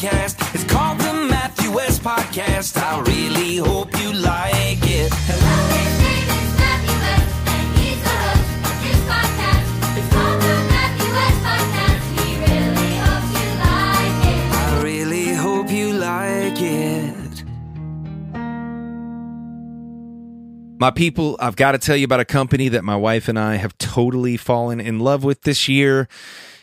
podcast. It's called the Matthew West Podcast. I really hope you like it. Hello, his name is Matthew West, and he's the host of his podcast. It's called the Matthew West Podcast. He really hopes you like it. I really hope you like it. My people, I've got to tell you about a company that my wife and I have totally fallen in love with this year.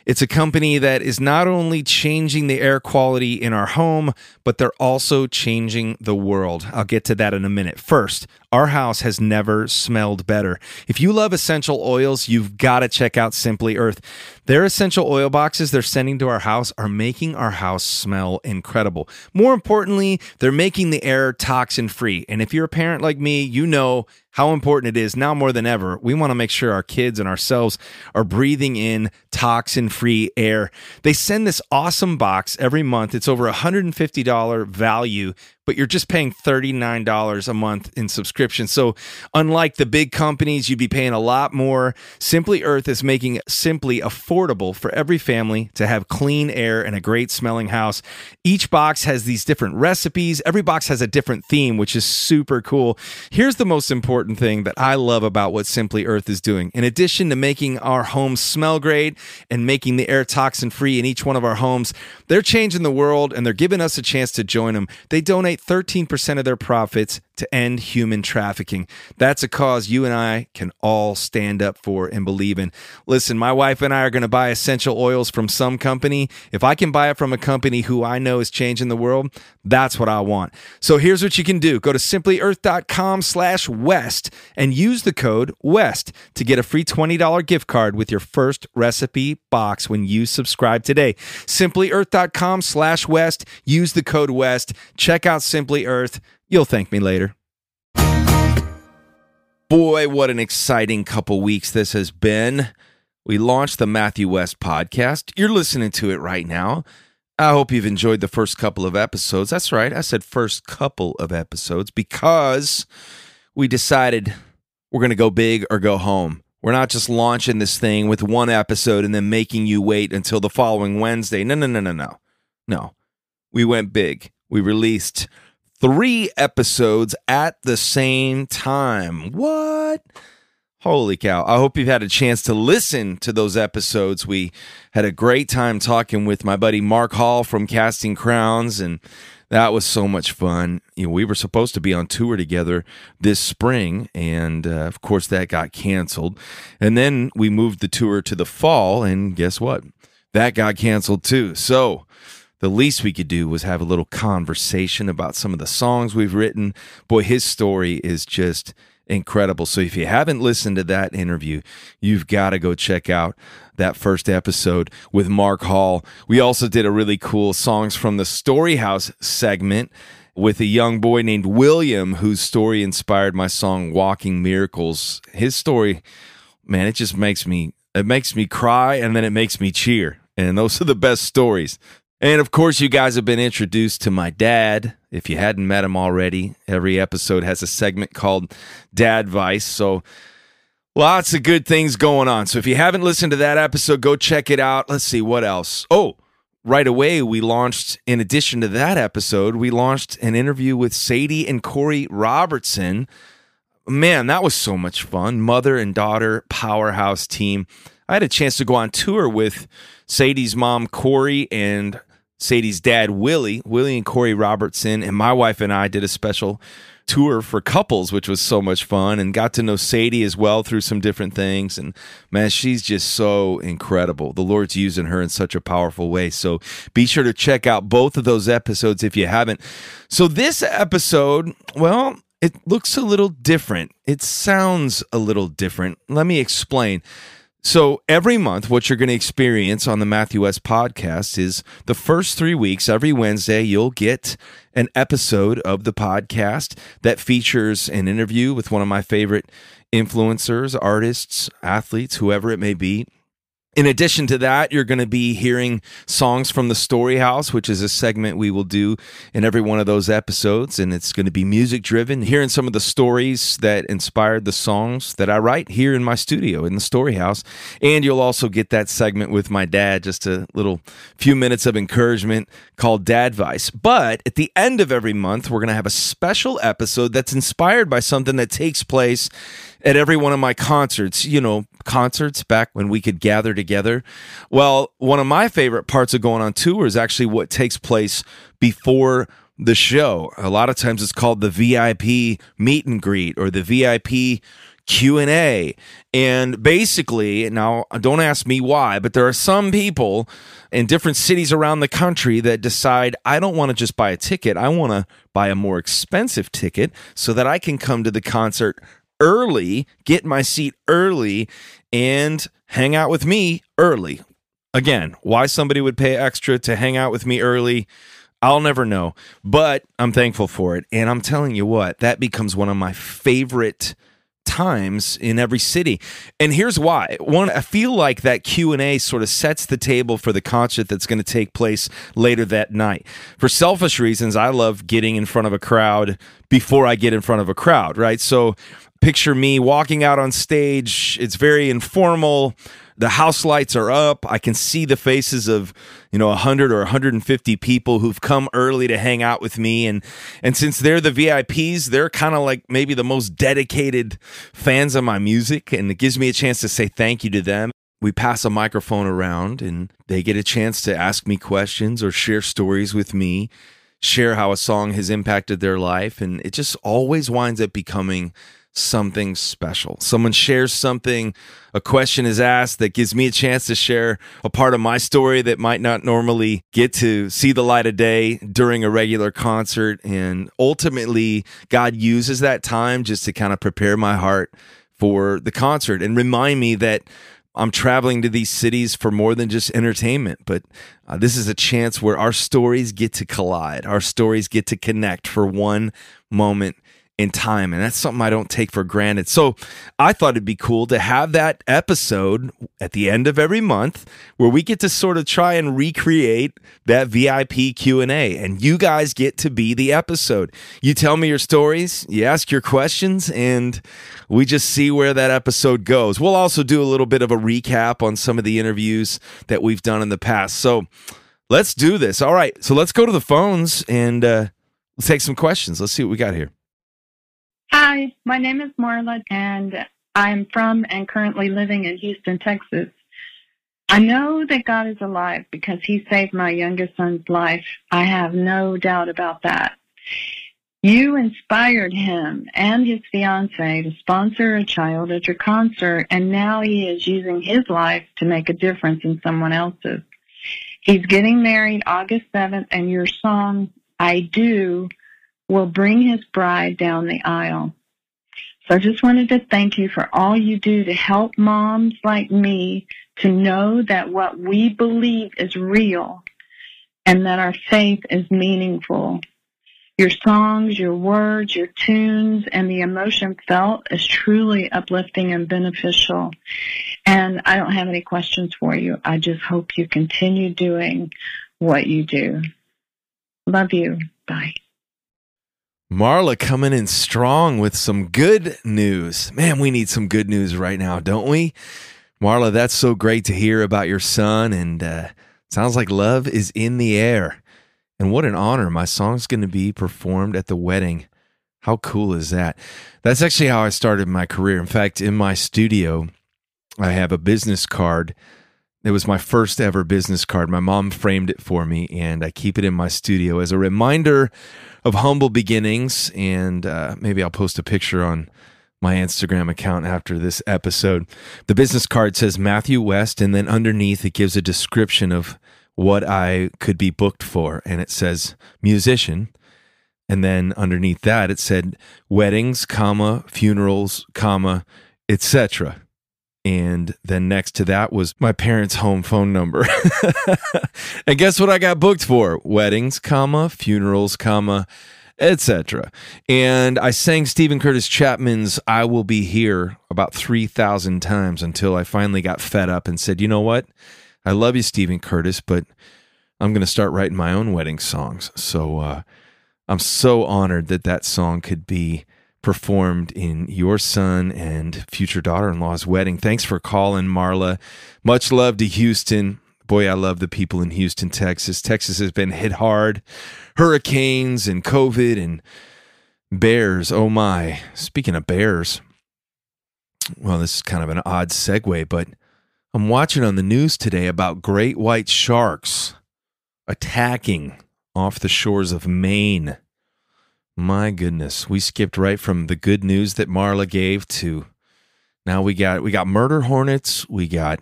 It's a company that is not only changing the air quality in our home, but they're also changing the world. I'll get to that in a minute. First, our house has never smelled better. If you love essential oils, you've got to check out Simply Earth. Their essential oil boxes they're sending to our house are making our house smell incredible. More importantly, they're making the air toxin free. And if you're a parent like me, you know how important it is now more than ever. We want to make sure our kids and ourselves are breathing in toxin free air. They send this awesome box every month. It's over $150 value but you're just paying $39 a month in subscription. So, unlike the big companies, you'd be paying a lot more. Simply Earth is making simply affordable for every family to have clean air and a great smelling house. Each box has these different recipes, every box has a different theme, which is super cool. Here's the most important thing that I love about what Simply Earth is doing. In addition to making our homes smell great and making the air toxin free in each one of our homes, they're changing the world and they're giving us a chance to join them. They donate 13% of their profits to end human trafficking. That's a cause you and I can all stand up for and believe in. Listen, my wife and I are going to buy essential oils from some company. If I can buy it from a company who I know is changing the world, that's what I want. So here's what you can do. Go to simplyearth.com slash west and use the code WEST to get a free $20 gift card with your first recipe box when you subscribe today. Simplyearth.com slash west. Use the code WEST. Check out Simply Earth. You'll thank me later. Boy, what an exciting couple weeks this has been. We launched the Matthew West podcast. You're listening to it right now. I hope you've enjoyed the first couple of episodes. That's right. I said first couple of episodes because we decided we're going to go big or go home. We're not just launching this thing with one episode and then making you wait until the following Wednesday. No, no, no, no, no. No. We went big. We released three episodes at the same time. What? Holy cow. I hope you've had a chance to listen to those episodes. We had a great time talking with my buddy Mark Hall from Casting Crowns, and that was so much fun. You know, we were supposed to be on tour together this spring, and uh, of course, that got canceled. And then we moved the tour to the fall, and guess what? That got canceled too. So, the least we could do was have a little conversation about some of the songs we've written. Boy, his story is just incredible. So if you haven't listened to that interview, you've got to go check out that first episode with Mark Hall. We also did a really cool songs from the Storyhouse segment with a young boy named William whose story inspired my song Walking Miracles. His story, man, it just makes me it makes me cry and then it makes me cheer. And those are the best stories. And of course, you guys have been introduced to my dad. If you hadn't met him already, every episode has a segment called Dad Vice. So lots of good things going on. So if you haven't listened to that episode, go check it out. Let's see what else. Oh, right away, we launched, in addition to that episode, we launched an interview with Sadie and Korie Robertson. Man, that was so much fun. Mother and daughter powerhouse team. I had a chance to go on tour with Sadie's mom, Korie, and Sadie's dad, Willie, Willie and Korie Robertson, and my wife and I did a special tour for couples, which was so much fun, and got to know Sadie as well through some different things. And man, she's just so incredible. The Lord's using her in such a powerful way. So be sure to check out both of those episodes if you haven't. So this episode, well, it looks a little different. It sounds a little different. Let me explain. So every month, what you're going to experience on the Matthew West podcast is the first three weeks, every Wednesday, you'll get an episode of the podcast that features an interview with one of my favorite influencers, artists, athletes, whoever it may be. In addition to that, you're going to be hearing songs from the Story House, which is a segment we will do in every one of those episodes. And it's going to be music driven, hearing some of the stories that inspired the songs that I write here in my studio in the Story House. And you'll also get that segment with my dad, just a little few minutes of encouragement called Dad Vice. But at the end of every month, we're going to have a special episode that's inspired by something that takes place at every one of my concerts, you know, concerts back when we could gather together. Well, one of my favorite parts of going on tour is actually what takes place before the show. A lot of times it's called the VIP meet and greet or the VIP Q&A. And basically, now don't ask me why, but there are some people in different cities around the country that decide I don't want to just buy a ticket. I want to buy a more expensive ticket so that I can come to the concert early, get my seat early, and hang out with me early. Again, why somebody would pay extra to hang out with me early, I'll never know. But I'm thankful for it. And I'm telling you what, that becomes one of my favorite times in every city and here's why one i feel like that q&a sort of sets the table for the concert that's going to take place later that night for selfish reasons i love getting in front of a crowd before i get in front of a crowd right so picture me walking out on stage. It's very informal. The house lights are up. I can see the faces of you know 100 or 150 people who've come early to hang out with me. And and since they're the vips they're kind of like maybe the most dedicated fans of my music. And it gives me a chance to say thank you to them. We pass a microphone around and they get a chance to ask me questions or share stories with me share how a song has impacted their life. And it just always winds up becoming something special. Someone shares something, a question is asked that gives me a chance to share a part of my story that might not normally get to see the light of day during a regular concert. And ultimately, God uses that time just to kind of prepare my heart for the concert and remind me that I'm traveling to these cities for more than just entertainment, but uh, this is a chance where our stories get to collide. Our stories get to connect for one moment in time. And that's something I don't take for granted. So I thought it'd be cool to have that episode at the end of every month where we get to sort of try and recreate that VIP Q&A and you guys get to be the episode. You tell me your stories, you ask your questions and we just see where that episode goes. We'll also do a little bit of a recap on some of the interviews that we've done in the past. So let's do this. All right. So let's go to the phones and uh, let's take some questions. Let's see what we got here. Hi, my name is Marla, and I'm from and currently living in Houston, Texas. I know that God is alive because He saved my youngest son's life. I have no doubt about that. You inspired him and his fiance to sponsor a child at your concert, and now he is using his life to make a difference in someone else's. He's getting married August 7th, and your song, I Do, will bring his bride down the aisle. So I just wanted to thank you for all you do to help moms like me to know that what we believe is real and that our faith is meaningful. Your songs, your words, your tunes, and the emotion felt is truly uplifting and beneficial. And I don't have any questions for you. I just hope you continue doing what you do. Love you. Bye. Marla coming in strong with some good news. Man, we need some good news right now, don't we? Marla, that's so great to hear about your son, and uh, sounds like love is in the air. And what an honor. My song's going to be performed at the wedding. How cool is that? That's actually how I started my career. In fact, in my studio, I have a business card. It was my first ever business card. My mom framed it for me, and I keep it in my studio as a reminder of humble beginnings. And uh, maybe I'll post a picture on my Instagram account after this episode. The business card says Matthew West, and then underneath it gives a description of what I could be booked for. And it says musician. And then underneath that it said weddings, comma, funerals, comma, etc. And then next to that was my parents' home phone number. and guess what I got booked for? Weddings, comma, funerals, comma, etc. And I sang Steven Curtis Chapman's I Will Be Here about 3,000 times until I finally got fed up and said, you know what? I love you, Steven Curtis, but I'm going to start writing my own wedding songs. So uh, I'm so honored that that song could be performed in your son and future daughter in law's wedding. Thanks for calling, Marla. Much love to Houston. Boy, I love the people in Houston, Texas. Texas has been hit hard. Hurricanes and COVID and bears. Oh my. Speaking of bears, well, this is kind of an odd segue, but I'm watching on the news today about great white sharks attacking off the shores of Maine. My goodness, we skipped right from the good news that Marla gave to now we got we got murder hornets, we got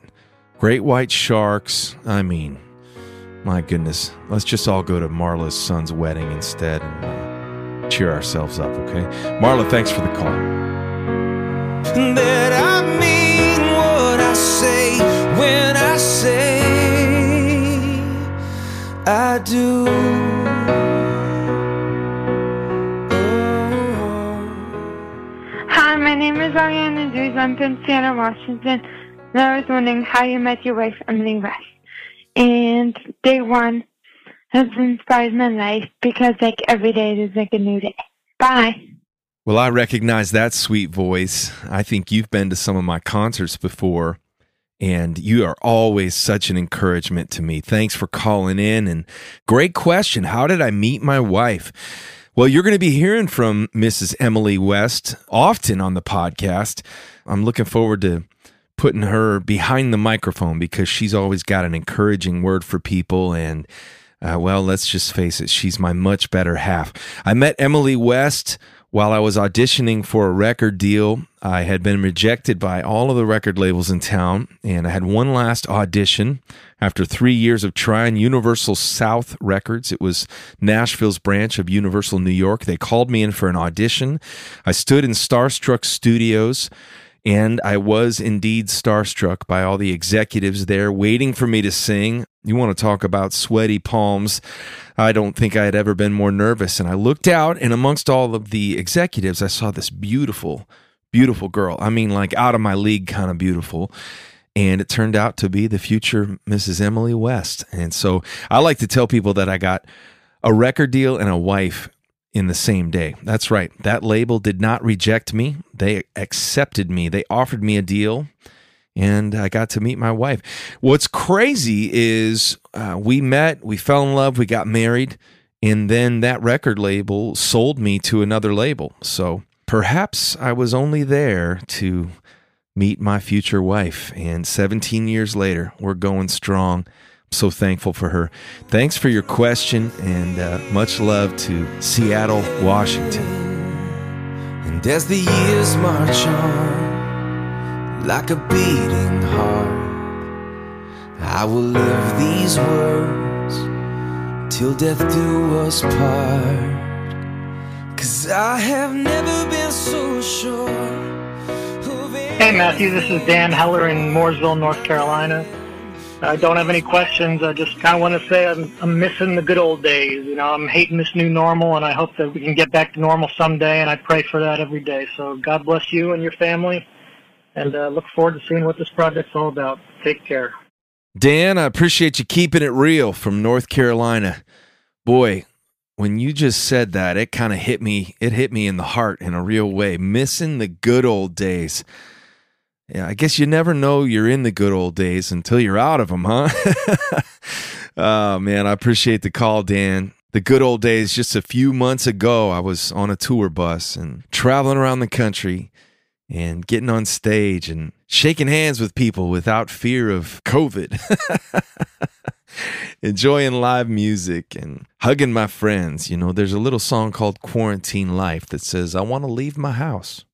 great white sharks. I mean, my goodness, let's just all go to Marla's son's wedding instead and uh, cheer ourselves up, okay? Marla, thanks for the call. that I mean what I say when I say I do. My name is Ariana Drews. I'm from Seattle, Washington. And I was wondering how you met your wife, Emily West. And day one has inspired my life because, like, every day is like a new day. Bye. Well, I recognize that sweet voice. I think you've been to some of my concerts before, and you are always such an encouragement to me. Thanks for calling in. And great question. How did I meet my wife? Well, you're going to be hearing from Mrs. Emily West often on the podcast. I'm looking forward to putting her behind the microphone because she's always got an encouraging word for people. And, uh, well, let's just face it, she's my much better half. I met Emily West while I was auditioning for a record deal. I had been rejected by all of the record labels in town, and I had one last audition after three years of trying Universal South Records. It was Nashville's branch of Universal New York. They called me in for an audition. I stood in Starstruck Studios. And I was indeed starstruck by all the executives there waiting for me to sing. You want to talk about sweaty palms. I don't think I had ever been more nervous. And I looked out, and amongst all of the executives, I saw this beautiful, beautiful girl. I mean, like out of my league kind of beautiful. And it turned out to be the future Mrs. Emily West. And so I like to tell people that I got a record deal and a wife in the same day. That's right. That label did not reject me. They accepted me. They offered me a deal and I got to meet my wife. What's crazy is uh, we met, we fell in love, we got married, and then that record label sold me to another label. So perhaps I was only there to meet my future wife. And 17 years later, we're going strong so thankful for her. Thanks for your question and uh, much love to Seattle, Washington. And as the years march on, like a beating heart, I will live these words till death do us part. Cause I have never been so sure. Hey Matthew, this is Dan Heller in Mooresville, North Carolina. I don't have any questions. I just kind of want to say I'm, I'm missing the good old days. You know, I'm hating this new normal, and I hope that we can get back to normal someday. And I pray for that every day. So God bless you and your family, and uh, look forward to seeing what this project's all about. Take care. Dan, I appreciate you keeping it real from North Carolina. Boy, when you just said that, it kind of hit me. It hit me in the heart in a real way. Missing the good old days. Yeah, I guess you never know you're in the good old days until you're out of them, huh? oh, man, I appreciate the call, Dan. The good old days, just a few months ago, I was on a tour bus and traveling around the country and getting on stage and shaking hands with people without fear of COVID. Enjoying live music and hugging my friends. You know, there's a little song called Quarantine Life that says, I want to leave my house.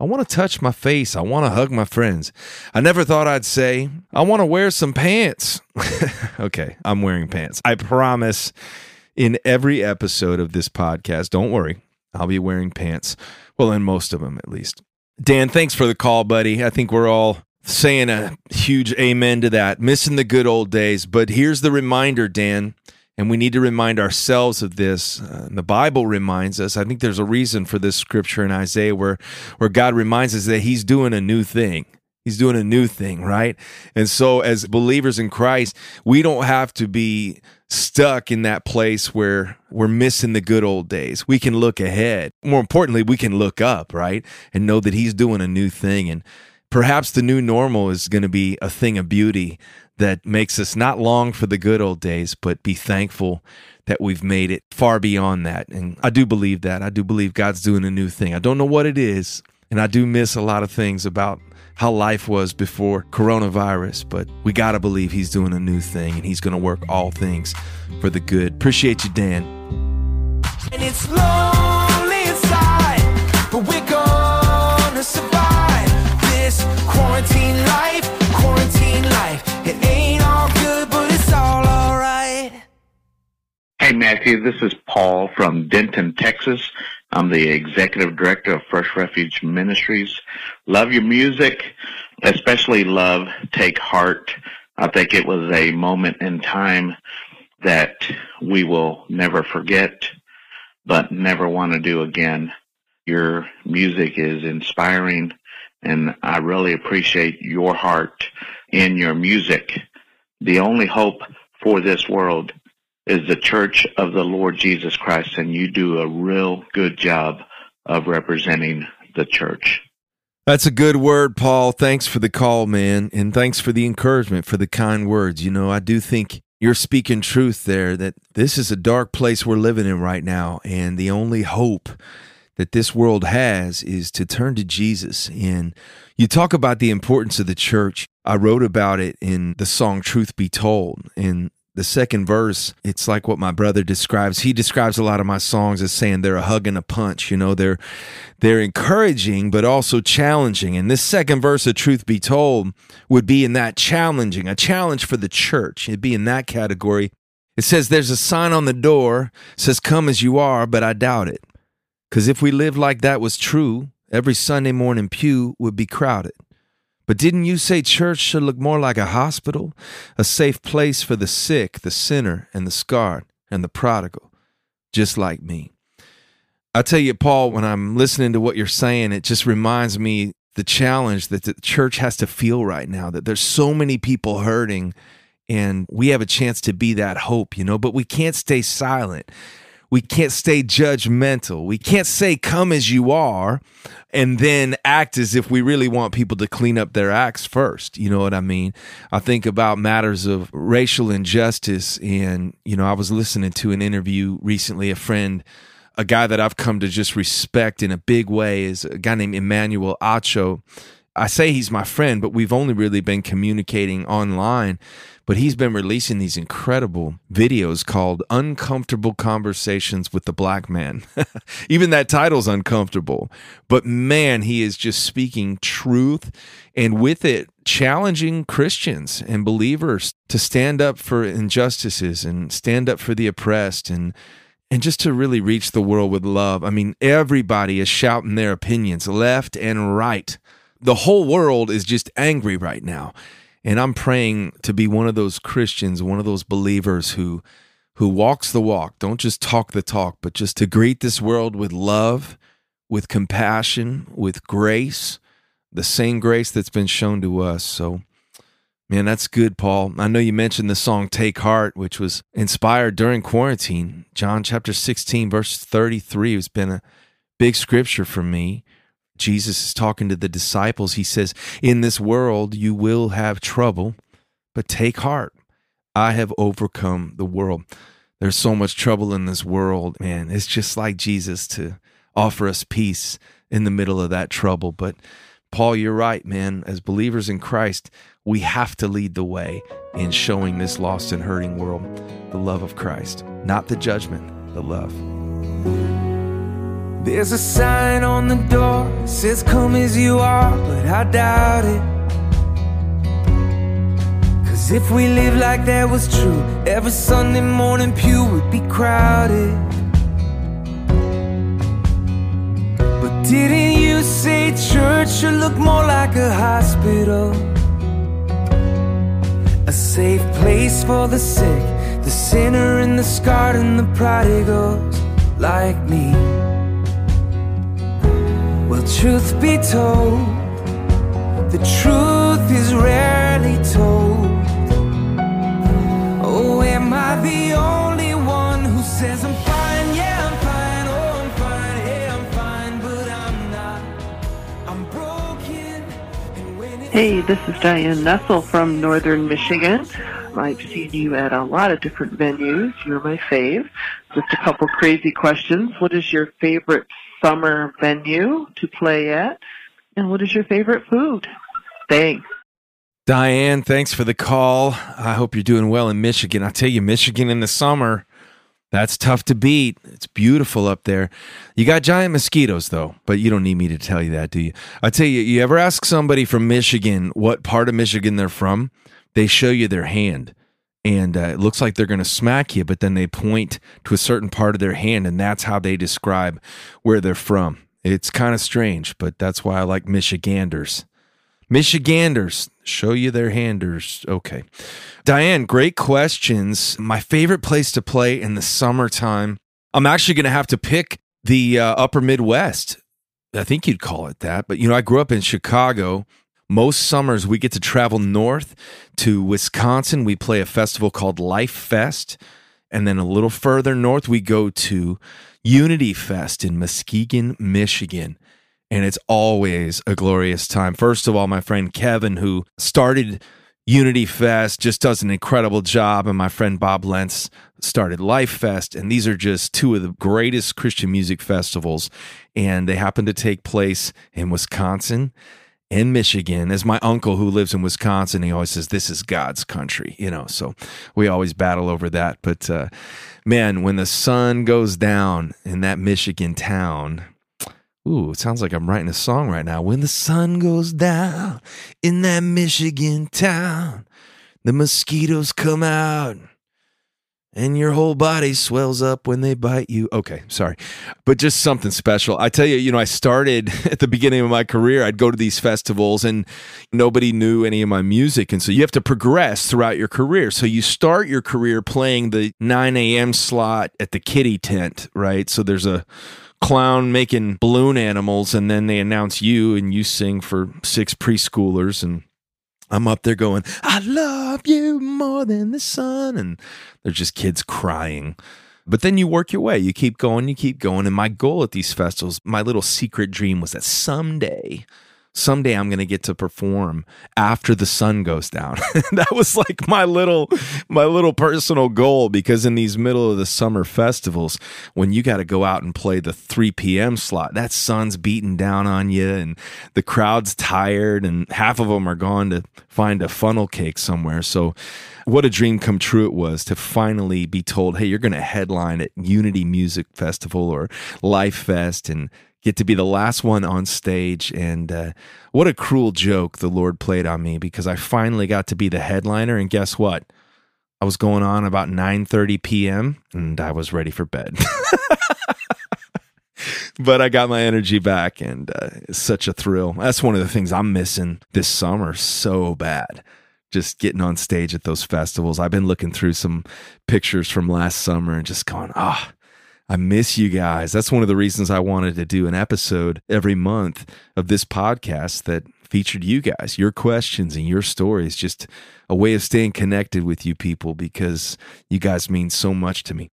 I want to touch my face. I want to hug my friends. I never thought I'd say, I want to wear some pants. okay, I'm wearing pants. I promise in every episode of this podcast, don't worry, I'll be wearing pants. Well, in most of them at least. Dan, thanks for the call, buddy. I think we're all saying a huge amen to that. Missing the good old days. But here's the reminder, Dan. And we need to remind ourselves of this. Uh, the Bible reminds us. I think there's a reason for this scripture in Isaiah where, where God reminds us that He's doing a new thing. He's doing a new thing, right? And so, as believers in Christ, we don't have to be stuck in that place where we're missing the good old days. We can look ahead. More importantly, we can look up, right? And know that He's doing a new thing. And perhaps the new normal is going to be a thing of beauty that makes us not long for the good old days, but be thankful that we've made it far beyond that. And I do believe that. I do believe God's doing a new thing. I don't know what it is. And I do miss a lot of things about how life was before coronavirus, but we got to believe He's doing a new thing and He's going to work all things for the good. Appreciate you, Dan. And it's lonely inside, but we're gonna survive this quarantine life, quarantine life. It ain't all good, but it's all alright. Hey, Matthew, this is Paul from Denton, Texas. I'm the executive director of First Refuge Ministries. Love your music, especially love Take Heart. I think it was a moment in time that we will never forget, but never want to do again. Your music is inspiring, and I really appreciate your heart in your music. The only hope for this world is the Church of the Lord Jesus Christ, and you do a real good job of representing the church. That's a good word, Paul. Thanks for the call, man. And thanks for the encouragement, for the kind words. You know, I do think you're speaking truth there that this is a dark place we're living in right now. And the only hope that this world has is to turn to Jesus. And you talk about the importance of the church. I wrote about it in the song Truth Be Told. And the second verse, it's like what my brother describes. He describes a lot of my songs as saying they're a hug and a punch. You know, they're they're encouraging but also challenging. And this second verse of Truth Be Told would be in that challenging, a challenge for the church. It'd be in that category. It says there's a sign on the door says come as you are, but I doubt it. Cuz if we lived like that was true, every Sunday morning pew would be crowded. But didn't you say church should look more like a hospital? A safe place for the sick, the sinner, and the scarred, and the prodigal, just like me. I tell you, Paul, when I'm listening to what you're saying, it just reminds me the challenge that the church has to feel right now that there's so many people hurting and we have a chance to be that hope, you know, but we can't stay silent. We can't stay judgmental. We can't say, come as you are, and then act as if we really want people to clean up their acts first. You know what I mean? I think about matters of racial injustice. And, you know, I was listening to an interview recently, a friend, a guy that I've come to just respect in a big way is a guy named Emmanuel Acho. I say he's my friend, but we've only really been communicating online. But he's been releasing these incredible videos called Uncomfortable Conversations with the Black Man. Even that title's uncomfortable. But man, he is just speaking truth and with it challenging Christians and believers to stand up for injustices and stand up for the oppressed and and just to really reach the world with love. I mean, everybody is shouting their opinions left and right. The whole world is just angry right now. And I'm praying to be one of those Christians, one of those believers who who walks the walk, don't just talk the talk, but just to greet this world with love, with compassion, with grace, the same grace that's been shown to us. So Man, that's good, Paul. I know you mentioned the song Take Heart, which was inspired during quarantine. John chapter 16, verse 33 has been a big scripture for me. Jesus is talking to the disciples. He says, In this world you will have trouble, but take heart. I have overcome the world. There's so much trouble in this world, man. It's just like Jesus to offer us peace in the middle of that trouble. But Paul, you're right, man. As believers in Christ, we have to lead the way in showing this lost and hurting world the love of Christ, not the judgment, the love. There's a sign on the door says come as you are, but I doubt it. Cause if we live like that was true, every Sunday morning pew would be crowded. But didn't you say church should look more like a hospital? A safe place for the sick, the The sinner and the scarred and the prodigals like me. Truth be told, the truth is rarely told. Oh, am I the only one who says I'm fine? Yeah, I'm fine. Oh, I'm fine. Yeah, I'm fine, but I'm not. I'm broken. Hey, this is Diane Nessel from Northern Michigan. I've seen you at a lot of different venues. You're my fave. Just a couple crazy questions. What is your favorite summer venue to play at? And what is your favorite food? Thanks. Diane, thanks for the call. I hope you're doing well in Michigan. I tell you, Michigan in the summer, that's tough to beat. It's beautiful up there. You got giant mosquitoes, though, but you don't need me to tell you that, do you? I tell you, you ever ask somebody from Michigan what part of Michigan they're from? They show you their hand, and uh, it looks like they're going to smack you, but then they point to a certain part of their hand, and that's how they describe where they're from. It's kind of strange, but that's why I like Michiganders. Michiganders, show you their handers. Okay. Diane, great questions. My favorite place to play in the summertime, I'm actually going to have to pick the uh, upper Midwest. I think you'd call it that. But, you know, I grew up in Chicago. Most summers, we get to travel north to Wisconsin. We play a festival called Life Fest. And then a little further north, we go to Unity Fest in Muskegon, Michigan and it's always a glorious time. First of all, my friend Kevin, who started Unity Fest, just does an incredible job, and my friend Bob Lenz started Life Fest, and these are just two of the greatest Christian music festivals, and they happen to take place in Wisconsin. In Michigan, as my uncle who lives in Wisconsin, he always says, This is God's country, you know. So we always battle over that. But uh, man, when the sun goes down in that Michigan town, Ooh, it sounds like I'm writing a song right now. When the sun goes down in that Michigan town, the mosquitoes come out and your whole body swells up when they bite you. Okay, sorry. But just something special. I tell you, you know, I started at the beginning of my career, I'd go to these festivals and nobody knew any of my music. And so you have to progress throughout your career. So you start your career playing the 9 a.m. slot at the kitty tent, right? So there's a clown making balloon animals and then they announce you and you sing for six preschoolers and I'm up there going, I love you more than the sun. And they're just kids crying. But then you work your way. You keep going, you keep going. And my goal at these festivals, my little secret dream was that someday, someday I'm going to get to perform after the sun goes down. that was like my little my little personal goal because in these middle of the summer festivals when you got to go out and play the 3 p.m. slot, that sun's beating down on you and the crowd's tired and half of them are gone to find a funnel cake somewhere. So what a dream come true it was to finally be told, "Hey, you're going to headline at Unity Music Festival or Life Fest and get to be the last one on stage. And uh, what a cruel joke the lord played on me because i finally got to be the headliner. And guess what? I was going on about 9.30 p.m and i was ready for bed. But i got my energy back and uh, it's such a thrill. That's one of the things i'm missing this summer so bad. Just getting on stage at those festivals. I've been looking through some pictures from last summer and just going ah I miss you guys. That's one of the reasons I wanted to do an episode every month of this podcast that featured you guys, your questions and your stories, just a way of staying connected with you people because you guys mean so much to me.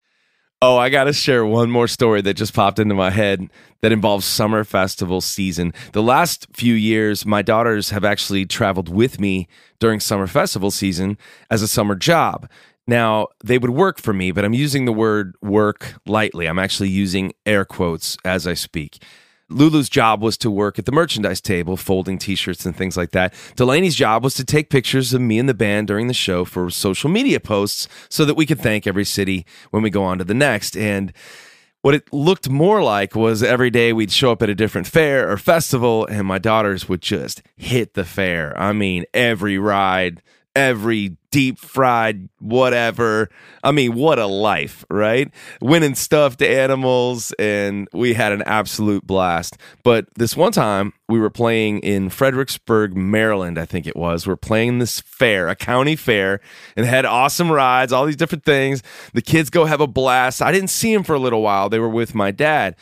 Oh, I got to share one more story that just popped into my head that involves summer festival season. The last few years, my daughters have actually traveled with me during summer festival season as a summer job. Now, they would work for me, but I'm using the word work lightly. I'm actually using air quotes as I speak. Lulu's job was to work at the merchandise table, folding t shirts and things like that. Delaney's job was to take pictures of me and the band during the show for social media posts so that we could thank every city when we go on to the next. And what it looked more like was every day we'd show up at a different fair or festival, and my daughters would just hit the fair. I mean, every ride, every deep fried whatever. I mean, what a life, right? Winning stuffed animals, and we had an absolute blast. But this one time, we were playing in Fredericksburg, Maryland, I think it was. We're playing this fair, a county fair, and had awesome rides, all these different things. The kids go have a blast. I didn't see them for a little while. They were with my dad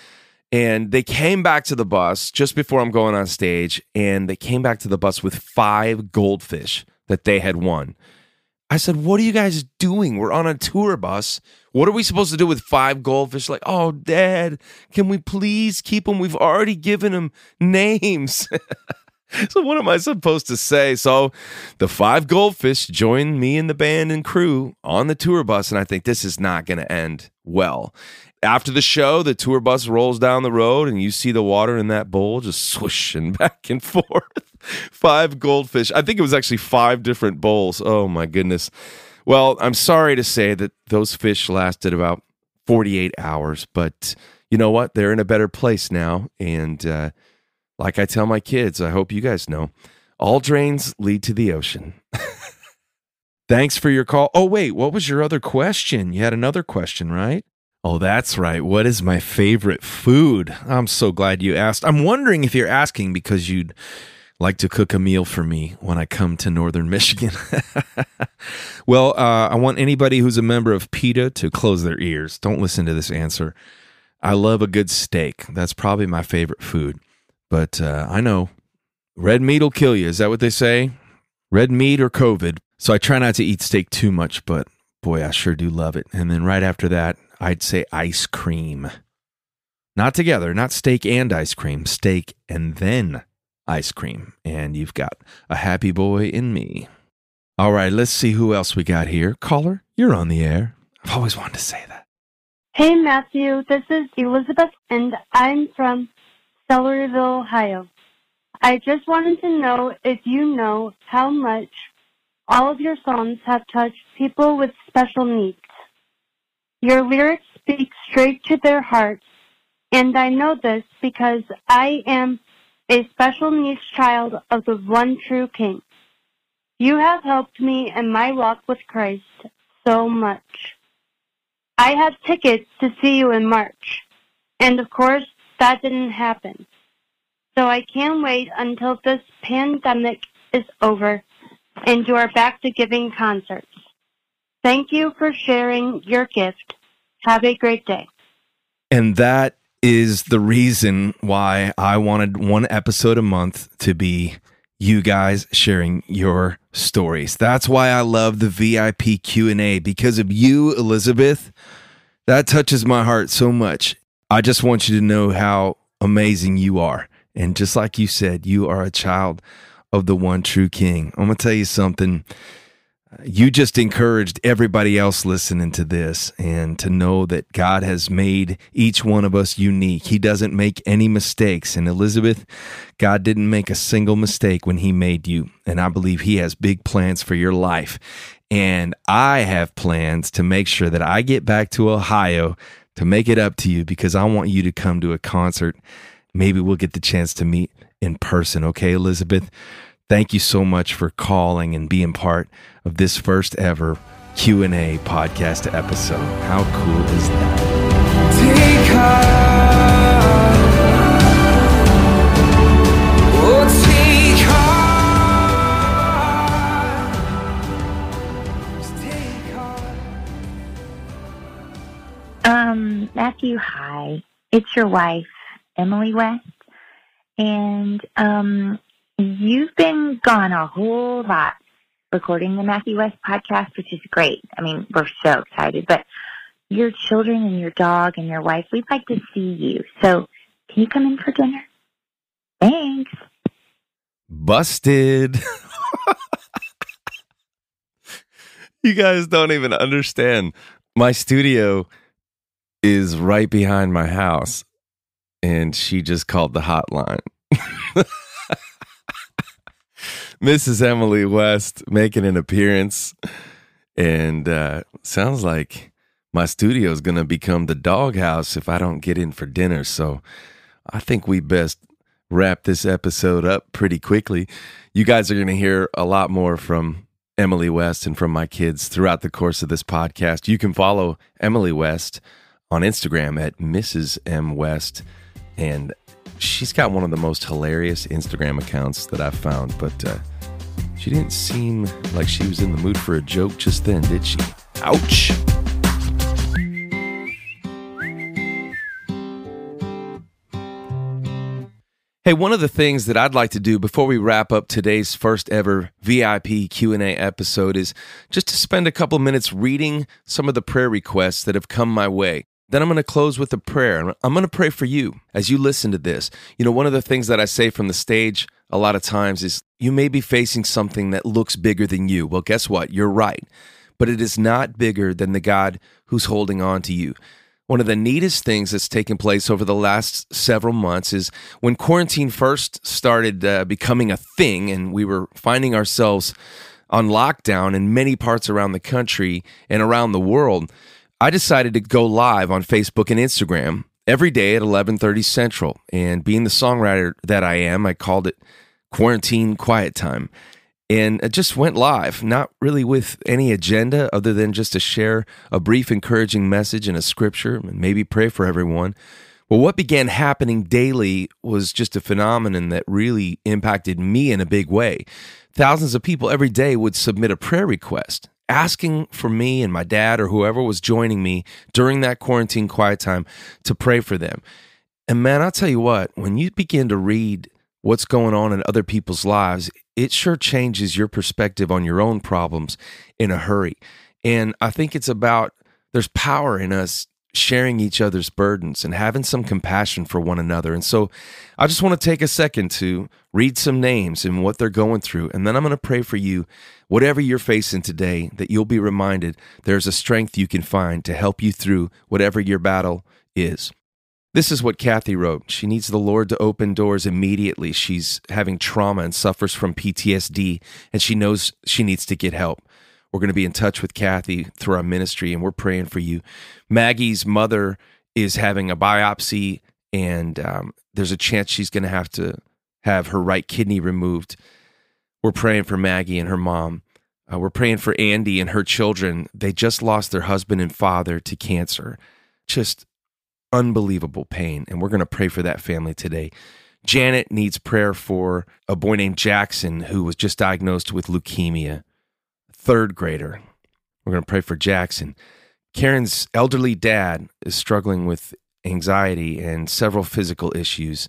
and they came back to the bus just before I'm going on stage, and they came back to the bus with five goldfish that they had won. I said, What are you guys doing? We're on a tour bus. What are we supposed to do with five goldfish? Like, oh, dad, can we please keep them? We've already given them names. so, what am I supposed to say? So, the five goldfish joined me and the band and crew on the tour bus, and I think this is not going to end well. After the show, the tour bus rolls down the road, and you see the water in that bowl just swishing back and forth. five goldfish. I think it was actually five different bowls. Oh, my goodness. Well, I'm sorry to say that those fish lasted about 48 hours, but you know what? They're in a better place now. And uh, like I tell my kids, I hope you guys know, all drains lead to the ocean. Thanks for your call. Oh, wait, what was your other question? You had another question, right? Oh, that's right. What is my favorite food? I'm so glad you asked. I'm wondering if you're asking because you'd like to cook a meal for me when I come to northern Michigan. well, uh, I want anybody who's a member of PETA to close their ears. Don't listen to this answer. I love a good steak. That's probably my favorite food. But uh, I know red meat will kill you. Is that what they say? Red meat or COVID. So I try not to eat steak too much, but boy, I sure do love it. And then right after that, I'd say ice cream. Not together, not steak and ice cream, steak and then ice cream. And you've got a happy boy in me. All right, let's see who else we got here. Caller, you're on the air. I've always wanted to say that. Hey, Matthew. This is Elizabeth, and I'm from Selleryville, Ohio. I just wanted to know if you know how much all of your songs have touched people with special needs. Your lyrics speak straight to their hearts, and I know this because I am a special needs child of the one true King. You have helped me in my walk with Christ so much. I had tickets to see you in March, and of course, that didn't happen. So I can't wait until this pandemic is over and you are back to giving concerts. Thank you for sharing your gift. Have a great day. And that is the reason why I wanted one episode a month to be you guys sharing your stories. That's why I love the VIP Q&A because of you, Elizabeth. That touches my heart so much. I just want you to know how amazing you are. And just like you said, you are a child of the one true king. I'm going to tell you something. You just encouraged everybody else listening to this and to know that God has made each one of us unique. He doesn't make any mistakes. And Elizabeth, God didn't make a single mistake when He made you. And I believe He has big plans for your life. And I have plans to make sure that I get back to Ohio to make it up to you because I want you to come to a concert. Maybe we'll get the chance to meet in person. Okay, Elizabeth? Thank you so much for calling and being part of this first ever Q&A podcast episode. How cool is that? Take heart. Oh, take heart. Just take heart. Um, Matthew, hi. It's your wife, Emily West. And um, you've been gone a whole lot recording the Matthew West podcast, which is great. I mean, we're so excited. But your children and your dog and your wife, we'd like to see you. So can you come in for dinner? Thanks. Busted. you guys don't even understand. My studio is right behind my house, and she just called the hotline. Mrs. Emily West making an appearance, and uh, sounds like my studio is going to become the doghouse if I don't get in for dinner. So I think we best wrap this episode up pretty quickly. You guys are going to hear a lot more from Emily West and from my kids throughout the course of this podcast. You can follow Emily West on Instagram at Mrs. M. West. And she's got one of the most hilarious Instagram accounts that I've found. But uh, she didn't seem like she was in the mood for a joke just then, did she? Ouch. Hey, one of the things that I'd like to do before we wrap up today's first ever VIP Q&A episode is just to spend a couple minutes reading some of the prayer requests that have come my way. Then I'm going to close with a prayer. I'm going to pray for you as you listen to this. You know, one of the things that I say from the stage a lot of times is you may be facing something that looks bigger than you. Well, guess what? You're right. But it is not bigger than the God who's holding on to you. One of the neatest things that's taken place over the last several months is when quarantine first started uh, becoming a thing and we were finding ourselves on lockdown in many parts around the country and around the world. I decided to go live on Facebook and Instagram every day at 11:30 Central. And being the songwriter that I am, I called it Quarantine Quiet Time. And it just went live, not really with any agenda other than just to share a brief encouraging message and a scripture and maybe pray for everyone. Well, what began happening daily was just a phenomenon that really impacted me in a big way. Thousands of people every day would submit a prayer request asking for me and my dad or whoever was joining me during that quarantine quiet time to pray for them. And man, I'll tell you what, when you begin to read what's going on in other people's lives, it sure changes your perspective on your own problems in a hurry. And I think it's about there's power in us sharing each other's burdens and having some compassion for one another. And so I just want to take a second to read some names and what they're going through. And then I'm going to pray for you, whatever you're facing today, that you'll be reminded there's a strength you can find to help you through whatever your battle is. This is what Kathy wrote. She needs the Lord to open doors immediately. She's having trauma and suffers from PTSD, and she knows she needs to get help. We're going to be in touch with Kathy through our ministry, and we're praying for you. Maggie's mother is having a biopsy, and um, there's a chance she's going to have to have her right kidney removed. We're praying for Maggie and her mom. Uh, we're praying for Andy and her children. They just lost their husband and father to cancer. Just unbelievable pain. And we're going to pray for that family today. Janet needs prayer for a boy named Jackson who was just diagnosed with leukemia, third grader. We're going to pray for Jackson. Karen's elderly dad is struggling with anxiety and several physical issues.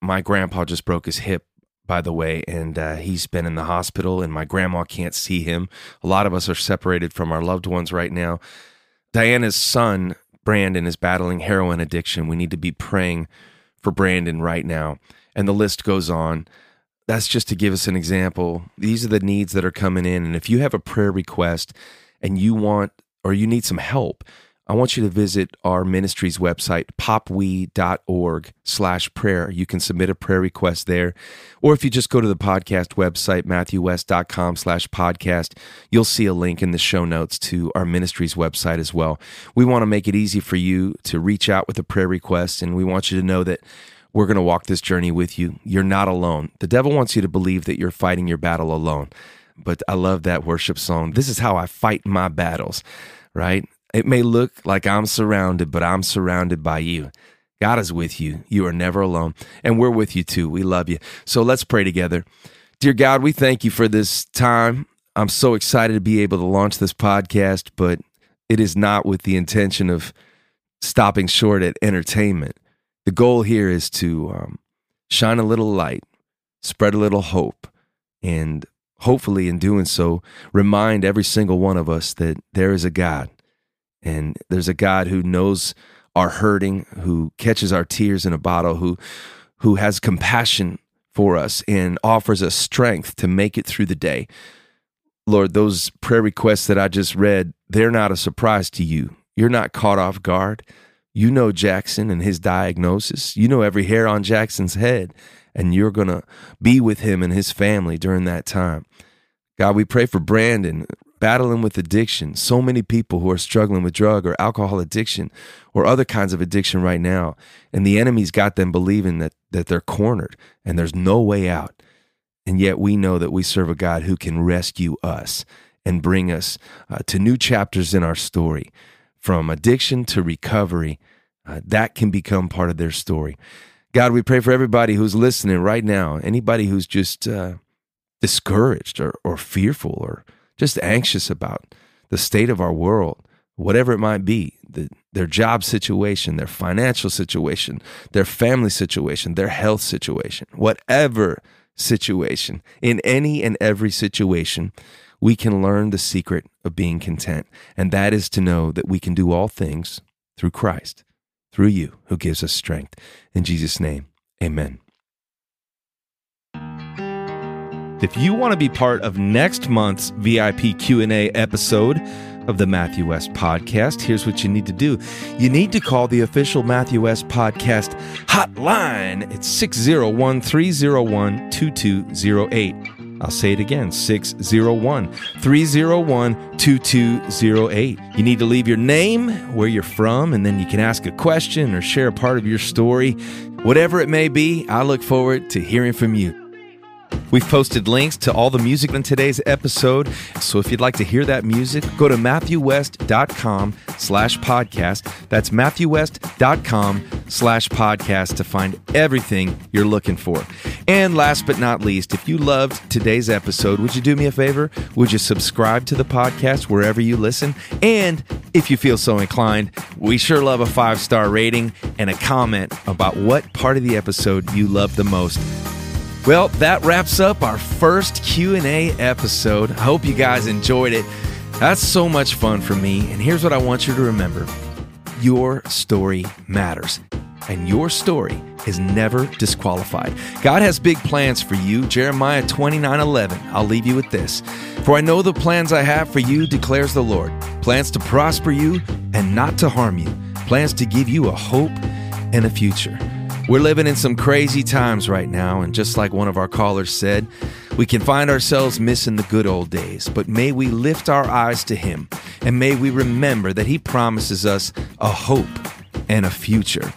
My grandpa just broke his hip, by the way, and uh, he's been in the hospital, and my grandma can't see him. A lot of us are separated from our loved ones right now. Diana's son Brandon is battling heroin addiction. We need to be praying for Brandon right now. And the list goes on. That's just to give us an example. These are the needs that are coming in. And if you have a prayer request and you want or you need some help, I want you to visit our ministry's website, popwe.org slash prayer. You can submit a prayer request there. Or if you just go to the podcast website, matthewwest.com slash podcast, you'll see a link in the show notes to our ministry's website as well. We want to make it easy for you to reach out with a prayer request, and we want you to know that we're going to walk this journey with you. You're not alone. The devil wants you to believe that you're fighting your battle alone. But I love that worship song. This is how I fight my battles, right? It may look like I'm surrounded, but I'm surrounded by you. God is with you. You are never alone. And we're with you too. We love you. So let's pray together. Dear God, we thank you for this time. I'm so excited to be able to launch this podcast, but it is not with the intention of stopping short at entertainment. The goal here is to um, shine a little light, spread a little hope, and hopefully, in doing so, remind every single one of us that there is a God and there's a God who knows our hurting, who catches our tears in a bottle, who who has compassion for us and offers us strength to make it through the day. Lord, those prayer requests that I just read, they're not a surprise to you. You're not caught off guard. You know Jackson and his diagnosis. You know every hair on Jackson's head, and you're going to be with him and his family during that time. God, we pray for Brandon battling with addiction. So many people who are struggling with drug or alcohol addiction or other kinds of addiction right now. And the enemy's got them believing that, that they're cornered and there's no way out. And yet we know that we serve a God who can rescue us and bring us uh, to new chapters in our story from addiction to recovery. Uh, that can become part of their story. God, we pray for everybody who's listening right now, anybody who's just uh, discouraged or, or fearful or just anxious about the state of our world, whatever it might be, the, their job situation, their financial situation, their family situation, their health situation, whatever situation, in any and every situation, we can learn the secret of being content. And that is to know that we can do all things through Christ, through you who gives us strength. In Jesus' name, amen. If you want to be part of next month's VIP Q&A episode of the Matthew West podcast, here's what you need to do. You need to call the official Matthew West podcast hotline. It's 601-301-2208. I'll say it again, 601-301-2208. You need to leave your name, where you're from, and then you can ask a question or share a part of your story. Whatever it may be, I look forward to hearing from you. We've posted links to all the music in today's episode. So if you'd like to hear that music, go to MatthewWest.com slash podcast. That's MatthewWest.com slash podcast to find everything you're looking for. And last but not least, if you loved today's episode, would you do me a favor? Would you subscribe to the podcast wherever you listen? And if you feel so inclined, we sure love a five star rating and a comment about what part of the episode you love the most. Well, that wraps up our first Q&A episode. I hope you guys enjoyed it. That's so much fun for me. And here's what I want you to remember. Your story matters. And your story is never disqualified. God has big plans for you. Jeremiah 29 11. I'll leave you with this. For I know the plans I have for you, declares the Lord plans to prosper you and not to harm you, plans to give you a hope and a future. We're living in some crazy times right now, and just like one of our callers said, we can find ourselves missing the good old days. But may we lift our eyes to Him, and may we remember that He promises us a hope and a future.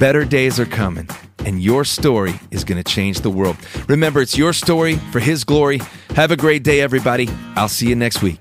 Better days are coming, and your story is going to change the world. Remember, it's your story for His glory. Have a great day, everybody. I'll see you next week.